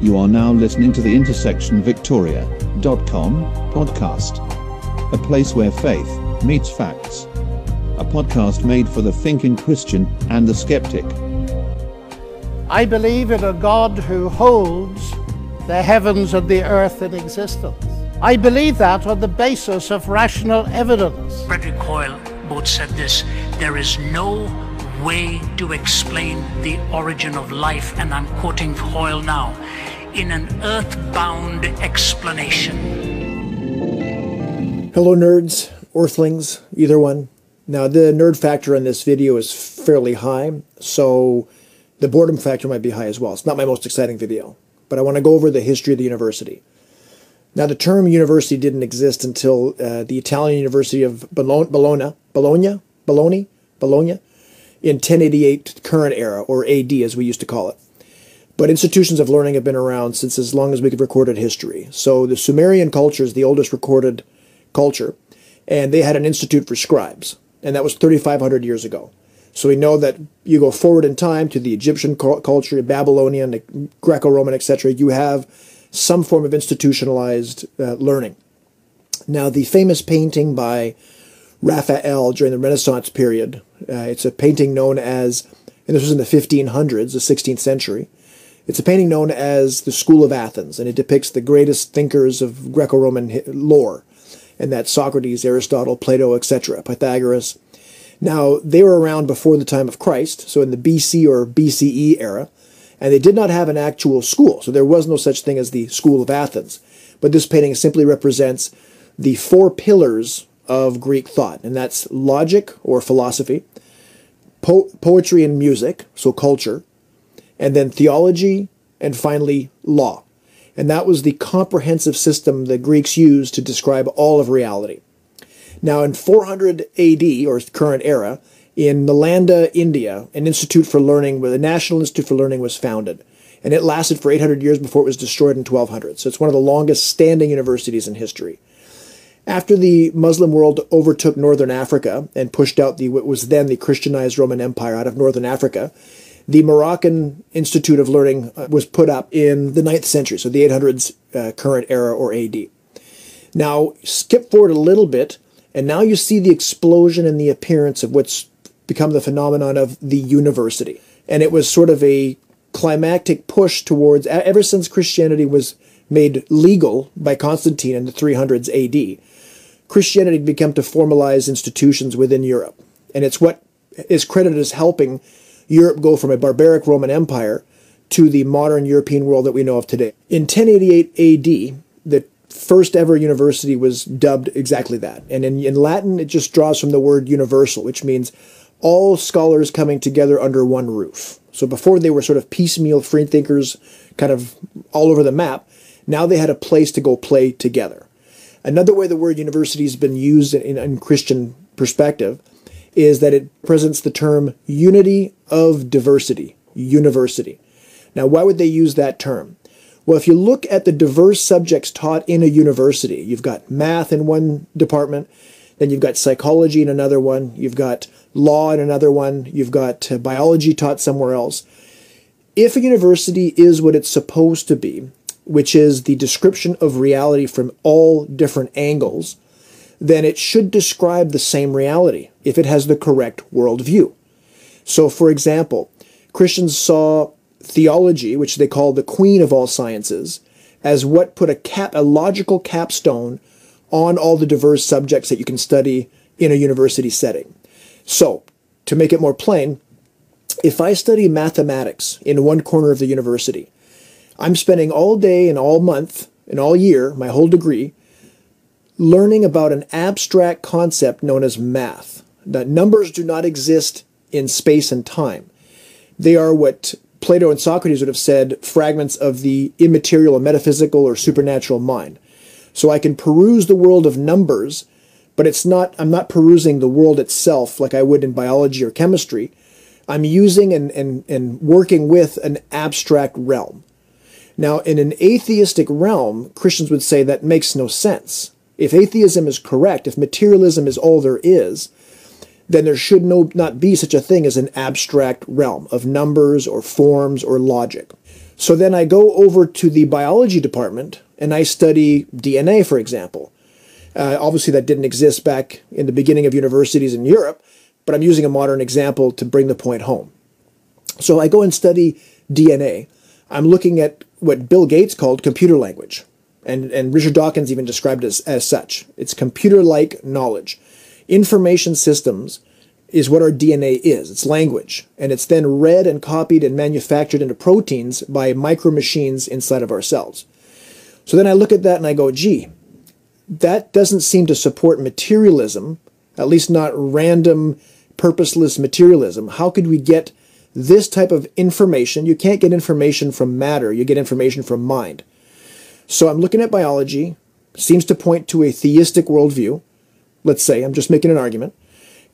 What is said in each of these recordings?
You are now listening to the intersectionvictoria.com podcast, a place where faith meets facts. A podcast made for the thinking Christian and the skeptic. I believe in a God who holds the heavens and the earth in existence. I believe that on the basis of rational evidence. Frederick Hoyle both said this there is no way to explain the origin of life, and I'm quoting Hoyle now, in an earthbound explanation. Hello, nerds, earthlings, either one. Now, the nerd factor in this video is fairly high, so the boredom factor might be high as well. It's not my most exciting video, but I want to go over the history of the university. Now, the term university didn't exist until uh, the Italian University of Bologna, Bologna, Bologna, Bologna, Bologna, in 1088 current era, or AD as we used to call it. But institutions of learning have been around since as long as we have recorded history. So the Sumerian culture is the oldest recorded culture, and they had an institute for scribes, and that was 3,500 years ago. So we know that you go forward in time to the Egyptian culture, Babylonian, Greco-Roman, etc. You have some form of institutionalized uh, learning. Now, the famous painting by Raphael during the Renaissance period. Uh, it's a painting known as, and this was in the 1500s, the 16th century. It's a painting known as the School of Athens, and it depicts the greatest thinkers of Greco Roman lore, and that's Socrates, Aristotle, Plato, etc., Pythagoras. Now, they were around before the time of Christ, so in the BC or BCE era, and they did not have an actual school, so there was no such thing as the School of Athens. But this painting simply represents the four pillars of Greek thought, and that's logic or philosophy, po- poetry and music, so culture, and then theology, and finally law. And that was the comprehensive system the Greeks used to describe all of reality. Now, in 400 AD, or current era, in Nalanda, India, an institute for learning, the National Institute for Learning was founded. And it lasted for 800 years before it was destroyed in 1200. So it's one of the longest standing universities in history. After the Muslim world overtook northern Africa and pushed out the what was then the Christianized Roman Empire out of northern Africa, the Moroccan Institute of Learning uh, was put up in the 9th century, so the 800s uh, current era or AD. Now, skip forward a little bit, and now you see the explosion and the appearance of what's become the phenomenon of the university. And it was sort of a climactic push towards, ever since Christianity was made legal by Constantine in the 300s AD, Christianity become to formalize institutions within Europe. And it's what is credited as helping Europe go from a barbaric Roman Empire to the modern European world that we know of today. In 1088 AD, the first ever university was dubbed exactly that. And in, in Latin, it just draws from the word universal, which means all scholars coming together under one roof. So before they were sort of piecemeal free thinkers kind of all over the map, now they had a place to go play together. Another way the word university has been used in, in Christian perspective is that it presents the term unity of diversity, university. Now, why would they use that term? Well, if you look at the diverse subjects taught in a university, you've got math in one department, then you've got psychology in another one, you've got law in another one, you've got uh, biology taught somewhere else. If a university is what it's supposed to be, which is the description of reality from all different angles, then it should describe the same reality if it has the correct worldview. So, for example, Christians saw theology, which they call the queen of all sciences, as what put a cap, a logical capstone on all the diverse subjects that you can study in a university setting. So, to make it more plain, if I study mathematics in one corner of the university, I'm spending all day and all month and all year, my whole degree, learning about an abstract concept known as math. That numbers do not exist in space and time. They are what Plato and Socrates would have said fragments of the immaterial or metaphysical or supernatural mind. So I can peruse the world of numbers, but it's not I'm not perusing the world itself like I would in biology or chemistry. I'm using and, and, and working with an abstract realm. Now, in an atheistic realm, Christians would say that makes no sense. If atheism is correct, if materialism is all there is, then there should no, not be such a thing as an abstract realm of numbers or forms or logic. So then I go over to the biology department and I study DNA, for example. Uh, obviously, that didn't exist back in the beginning of universities in Europe, but I'm using a modern example to bring the point home. So I go and study DNA. I'm looking at what Bill Gates called computer language. And, and Richard Dawkins even described it as, as such. It's computer like knowledge. Information systems is what our DNA is. It's language. And it's then read and copied and manufactured into proteins by micro machines inside of our cells. So then I look at that and I go, gee, that doesn't seem to support materialism, at least not random, purposeless materialism. How could we get this type of information? You can't get information from matter, you get information from mind. So I'm looking at biology, seems to point to a theistic worldview. Let's say, I'm just making an argument.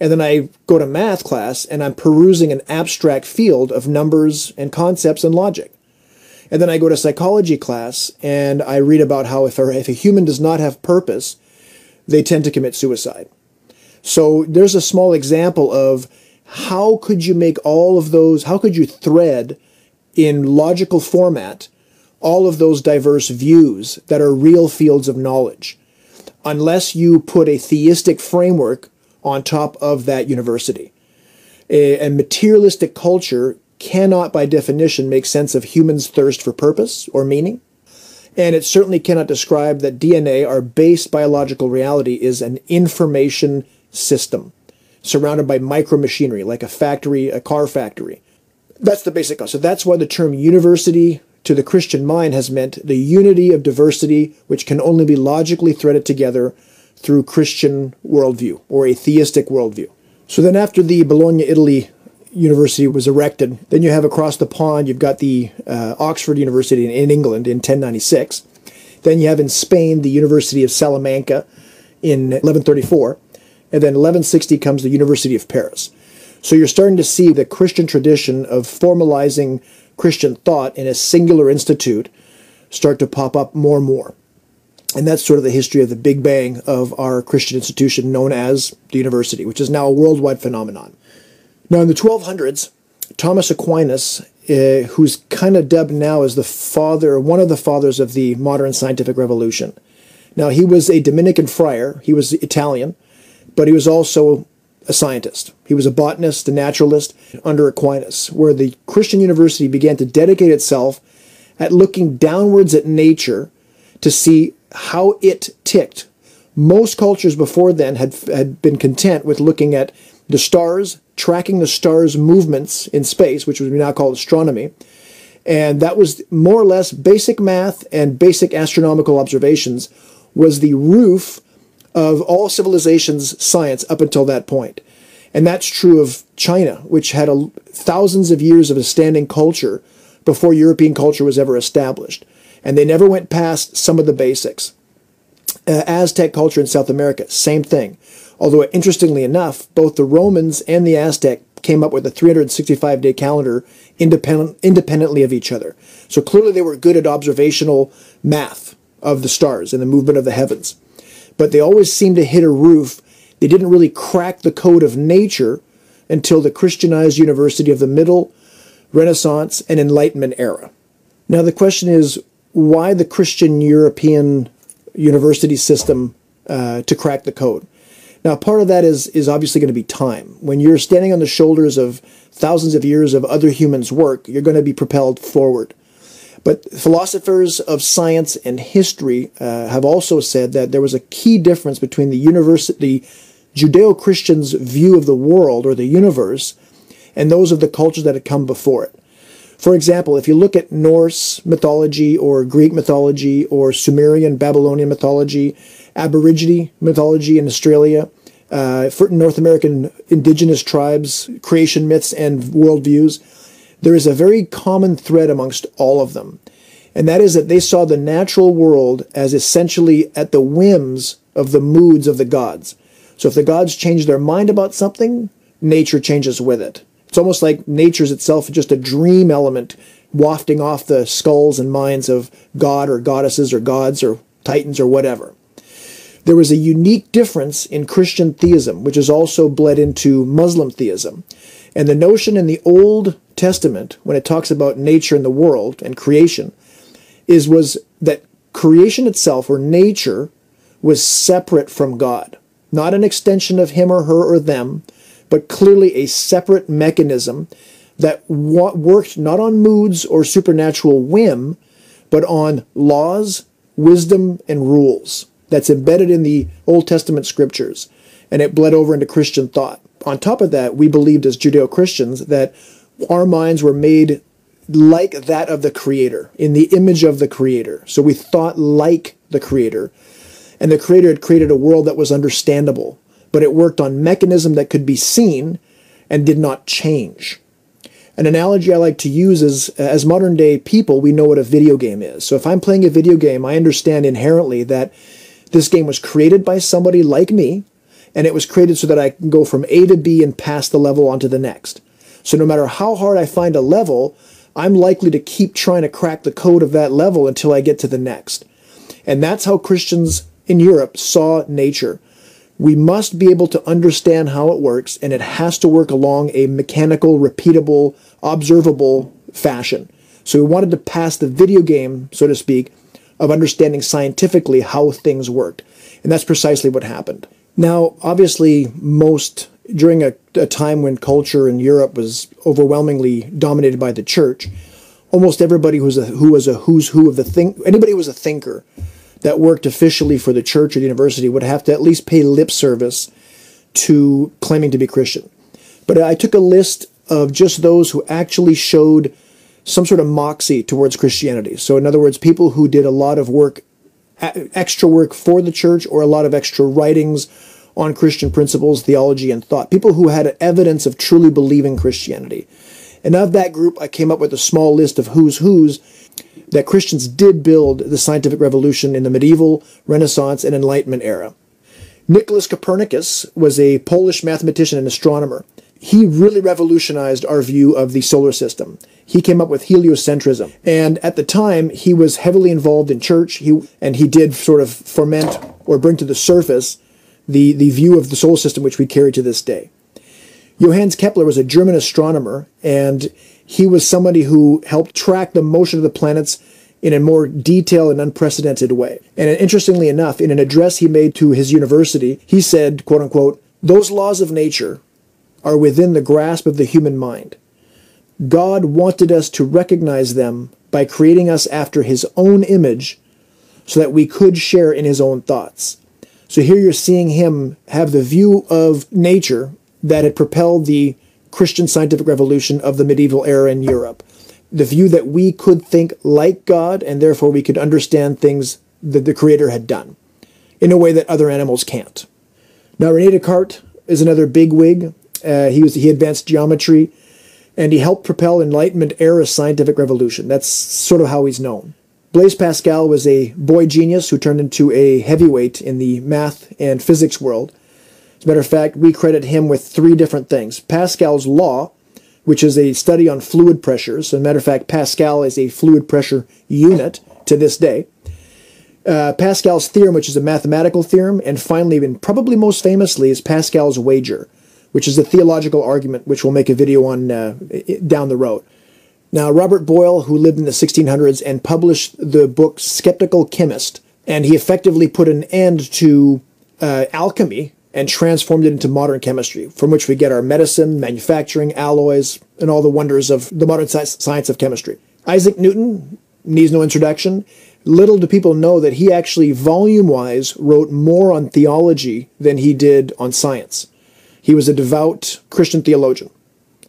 And then I go to math class and I'm perusing an abstract field of numbers and concepts and logic. And then I go to psychology class and I read about how if a, if a human does not have purpose, they tend to commit suicide. So there's a small example of how could you make all of those, how could you thread in logical format all of those diverse views that are real fields of knowledge, unless you put a theistic framework on top of that university. A, a, materialistic culture cannot, by definition, make sense of humans' thirst for purpose or meaning. And it certainly cannot describe that DNA, our base biological reality, is an information system surrounded by micro machinery, like a factory, a car factory. That's the basic. So that's why the term university to the Christian mind has meant the unity of diversity, which can only be logically threaded together through Christian worldview or a theistic worldview. So then, after the Bologna, Italy university was erected, then you have across the pond, you've got the uh, Oxford University in, in England in 1096. Then you have in Spain the University of Salamanca in 1134. And then 1160 comes the University of Paris. So you're starting to see the Christian tradition of formalizing Christian thought in a singular institute start to pop up more and more. And that's sort of the history of the Big Bang of our Christian institution known as the university, which is now a worldwide phenomenon. Now, in the 1200s, Thomas Aquinas, uh, who's kind of dubbed now as the father, one of the fathers of the modern scientific revolution. Now, he was a Dominican friar, he was Italian, but he was also a scientist. He was a botanist, a naturalist under Aquinas, where the Christian university began to dedicate itself at looking downwards at nature to see how it ticked. Most cultures before then had, had been content with looking at the stars, tracking the stars' movements in space, which we now call astronomy. And that was more or less basic math and basic astronomical observations was the roof of all civilizations' science up until that point. And that's true of China, which had a, thousands of years of a standing culture before European culture was ever established. And they never went past some of the basics. Uh, Aztec culture in South America, same thing. Although, interestingly enough, both the Romans and the Aztec came up with a 365 day calendar independent, independently of each other. So clearly they were good at observational math of the stars and the movement of the heavens but they always seemed to hit a roof. They didn't really crack the code of nature until the Christianized university of the Middle, Renaissance, and Enlightenment era. Now, the question is why the Christian European university system uh, to crack the code? Now, part of that is, is obviously going to be time. When you're standing on the shoulders of thousands of years of other humans' work, you're going to be propelled forward. But philosophers of science and history uh, have also said that there was a key difference between the Judeo-Christians' view of the world or the universe, and those of the cultures that had come before it. For example, if you look at Norse mythology or Greek mythology or Sumerian, Babylonian mythology, Aborigine mythology in Australia, uh, North American indigenous tribes, creation myths, and worldviews, there is a very common thread amongst all of them, and that is that they saw the natural world as essentially at the whims of the moods of the gods. So if the gods change their mind about something, nature changes with it. It's almost like nature's itself just a dream element wafting off the skulls and minds of god or goddesses or gods or titans or whatever. There was a unique difference in Christian theism, which has also bled into Muslim theism. And the notion in the Old Testament, when it talks about nature and the world and creation, is was that creation itself or nature was separate from God, not an extension of him or her or them, but clearly a separate mechanism that worked not on moods or supernatural whim, but on laws, wisdom, and rules that's embedded in the Old Testament scriptures, and it bled over into Christian thought. On top of that, we believed as Judeo Christians that our minds were made like that of the Creator, in the image of the Creator. So we thought like the Creator. And the Creator had created a world that was understandable, but it worked on mechanism that could be seen and did not change. An analogy I like to use is as modern day people, we know what a video game is. So if I'm playing a video game, I understand inherently that this game was created by somebody like me, and it was created so that I can go from A to B and pass the level on to the next. So no matter how hard I find a level, I'm likely to keep trying to crack the code of that level until I get to the next. And that's how Christians in Europe saw nature. We must be able to understand how it works, and it has to work along a mechanical, repeatable, observable fashion. So we wanted to pass the video game, so to speak, of understanding scientifically how things worked. And that's precisely what happened. Now, obviously, most during a, a, time when culture in Europe was overwhelmingly dominated by the church, almost everybody who was a, who was a who's who of the think anybody who was a thinker that worked officially for the church or the university would have to at least pay lip service to claiming to be Christian. But I took a list of just those who actually showed some sort of moxie towards Christianity. So, in other words, people who did a lot of work, extra work for the church, or a lot of extra writings on Christian principles, theology, and thought. People who had evidence of truly believing Christianity. And of that group, I came up with a small list of who's who's that Christians did build the scientific revolution in the medieval, Renaissance, and Enlightenment era. Nicholas Copernicus was a Polish mathematician and astronomer. He really revolutionized our view of the solar system. He came up with heliocentrism. And at the time, he was heavily involved in church, he, and he did sort of foment or bring to the surface the, the view of the solar system which we carry to this day. Johannes Kepler was a German astronomer, and he was somebody who helped track the motion of the planets in a more detailed and unprecedented way. And interestingly enough, in an address he made to his university, he said, quote unquote, those laws of nature are within the grasp of the human mind. God wanted us to recognize them by creating us after his own image so that we could share in his own thoughts. So here you're seeing him have the view of nature that had propelled the Christian scientific revolution of the medieval era in Europe. The view that we could think like God and therefore we could understand things that the Creator had done in a way that other animals can't. Now, Rene Descartes is another big wig. Uh, he, was, he advanced geometry and he helped propel Enlightenment era scientific revolution. That's sort of how he's known. Blaise Pascal was a boy genius who turned into a heavyweight in the math and physics world. As a matter of fact, we credit him with three different things. Pascal's law, which is a study on fluid pressures. As a matter of fact, Pascal is a fluid pressure unit to this day. Uh, Pascal's theorem, which is a mathematical theorem, and finally, and probably most famously, is Pascal's wager, which is a theological argument, which we'll make a video on uh, down the road. Now, Robert Boyle, who lived in the 1600s and published the book Skeptical Chemist, and he effectively put an end to uh, alchemy and transformed it into modern chemistry, from which we get our medicine, manufacturing, alloys, and all the wonders of the modern science of chemistry. Isaac Newton needs no introduction. Little do people know that he actually, volume wise, wrote more on theology than he did on science. He was a devout Christian theologian.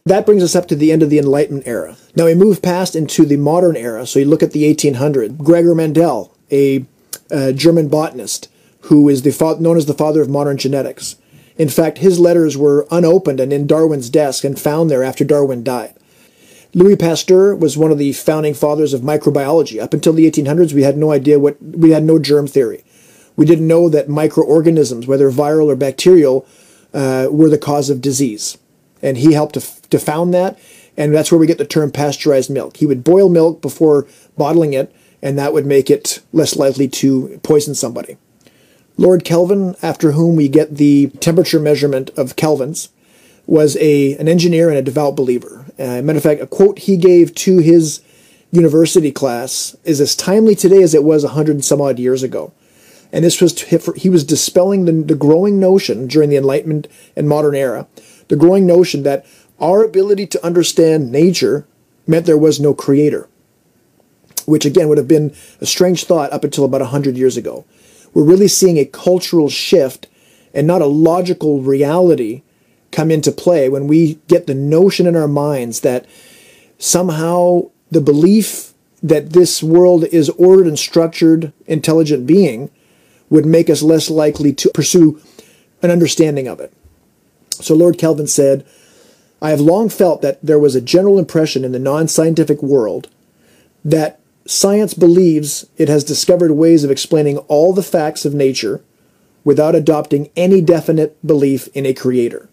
That brings us up to the end of the Enlightenment era. Now we move past into the modern era. So you look at the 1800s. Gregor Mendel, a, German botanist, who is the known as the father of modern genetics. In fact, his letters were unopened and in Darwin's desk and found there after Darwin died. Louis Pasteur was one of the founding fathers of microbiology. Up until the 1800s, we had no idea what we had no germ theory. We didn't know that microorganisms, whether viral or bacterial, uh, were the cause of disease and he helped to, to found that. And that's where we get the term pasteurized milk. He would boil milk before bottling it, and that would make it less likely to poison somebody. Lord Kelvin, after whom we get the temperature measurement of kelvins, was a, an engineer and a devout believer. Uh, matter of fact, a quote he gave to his university class is as timely today as it was a 100 and some odd years ago. And this was to, he was dispelling the, the growing notion during the Enlightenment and modern era, the growing notion that our ability to understand nature meant there was no creator, which again would have been a strange thought up until about 100 years ago. We're really seeing a cultural shift and not a logical reality come into play when we get the notion in our minds that somehow the belief that this world is ordered and structured intelligent being would make us less likely to pursue an understanding of it. So Lord Kelvin said, I have long felt that there was a general impression in the non scientific world that science believes it has discovered ways of explaining all the facts of nature without adopting any definite belief in a creator.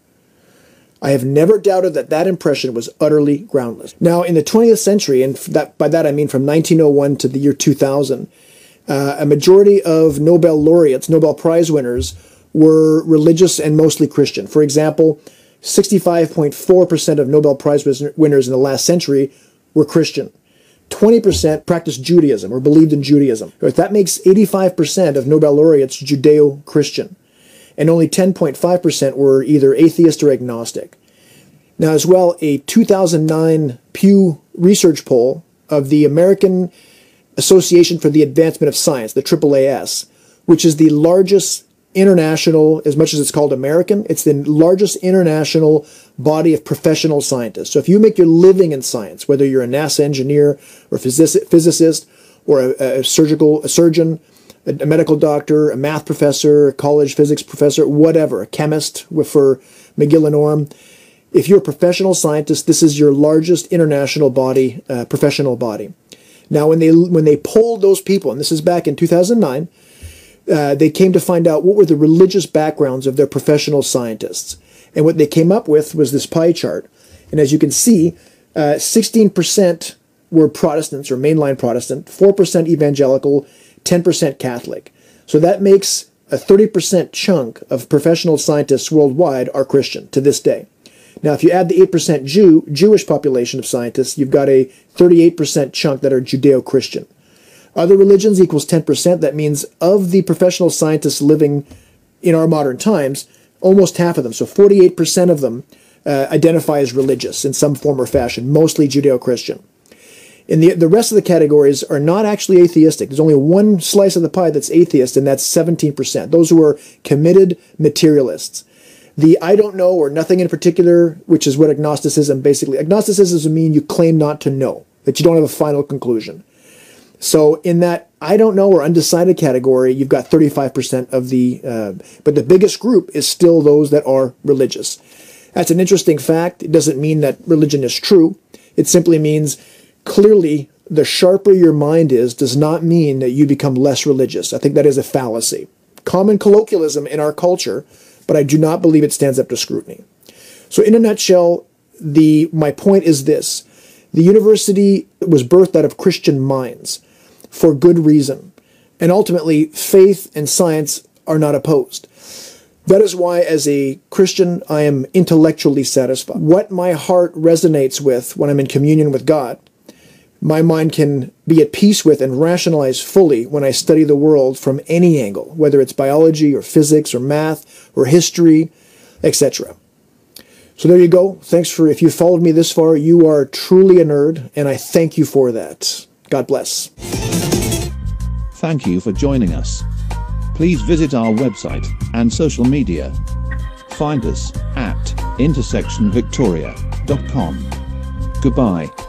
I have never doubted that that impression was utterly groundless. Now, in the 20th century, and that, by that I mean from 1901 to the year 2000, uh, a majority of Nobel laureates, Nobel Prize winners, were religious and mostly Christian. For example, 65.4% of Nobel Prize winners in the last century were Christian. 20% practiced Judaism or believed in Judaism. That makes 85% of Nobel laureates Judeo Christian and only 10.5% were either atheist or agnostic. Now, as well, a 2009 Pew Research poll of the American Association for the Advancement of Science, the AAAS, which is the largest international, as much as it's called American, it's the largest international body of professional scientists. So if you make your living in science, whether you're a NASA engineer or physicist or a, a surgical a surgeon, a, medical doctor, a math professor, a college physics professor, whatever, a chemist for McGill and Orme. If you're a professional scientist, this is your largest international body, uh, professional body. Now, when they when they polled those people, and this is back in 2009, uh, they came to find out what were the religious backgrounds of their professional scientists, and what they came up with was this pie chart. And as you can see, uh, 16% were Protestants or mainline Protestant, 4% evangelical, 10% Catholic. So that makes a 30% chunk of professional scientists worldwide are Christian to this day. Now, if you add the 8% Jew, Jewish population of scientists, you've got a 38% chunk that are Judeo Christian. Other religions equals 10%. That means of the professional scientists living in our modern times, almost half of them, so 48% of them, uh, identify as religious in some form or fashion, mostly Judeo Christian. And the, the rest of the categories are not actually atheistic. There's only one slice of the pie that's atheist, and that's 17%. Those who are committed materialists. The I don't know or nothing in particular, which is what agnosticism basically, agnosticism means you claim not to know, that you don't have a final conclusion. So in that I don't know or undecided category, you've got 35% of the, uh, but the biggest group is still those that are religious. That's an interesting fact. It doesn't mean that religion is true. It simply means clearly the sharper your mind is does not mean that you become less religious. I think that is a fallacy. Common colloquialism in our culture, but I do not believe it stands up to scrutiny. So in a nutshell, the my point is this. The university was birthed out of Christian minds for good reason. And ultimately, faith and science are not opposed. That is why, as a Christian, I am intellectually satisfied. What my heart resonates with when I'm in communion with God my mind can be at peace with and rationalize fully when I study the world from any angle, whether it's biology or physics or math or history, etc. So there you go. Thanks for, if you followed me this far, you are truly a nerd, and I thank you for that. God bless. Thank you for joining us. Please visit our website and social media. Find us at intersectionvictoria.com. Goodbye.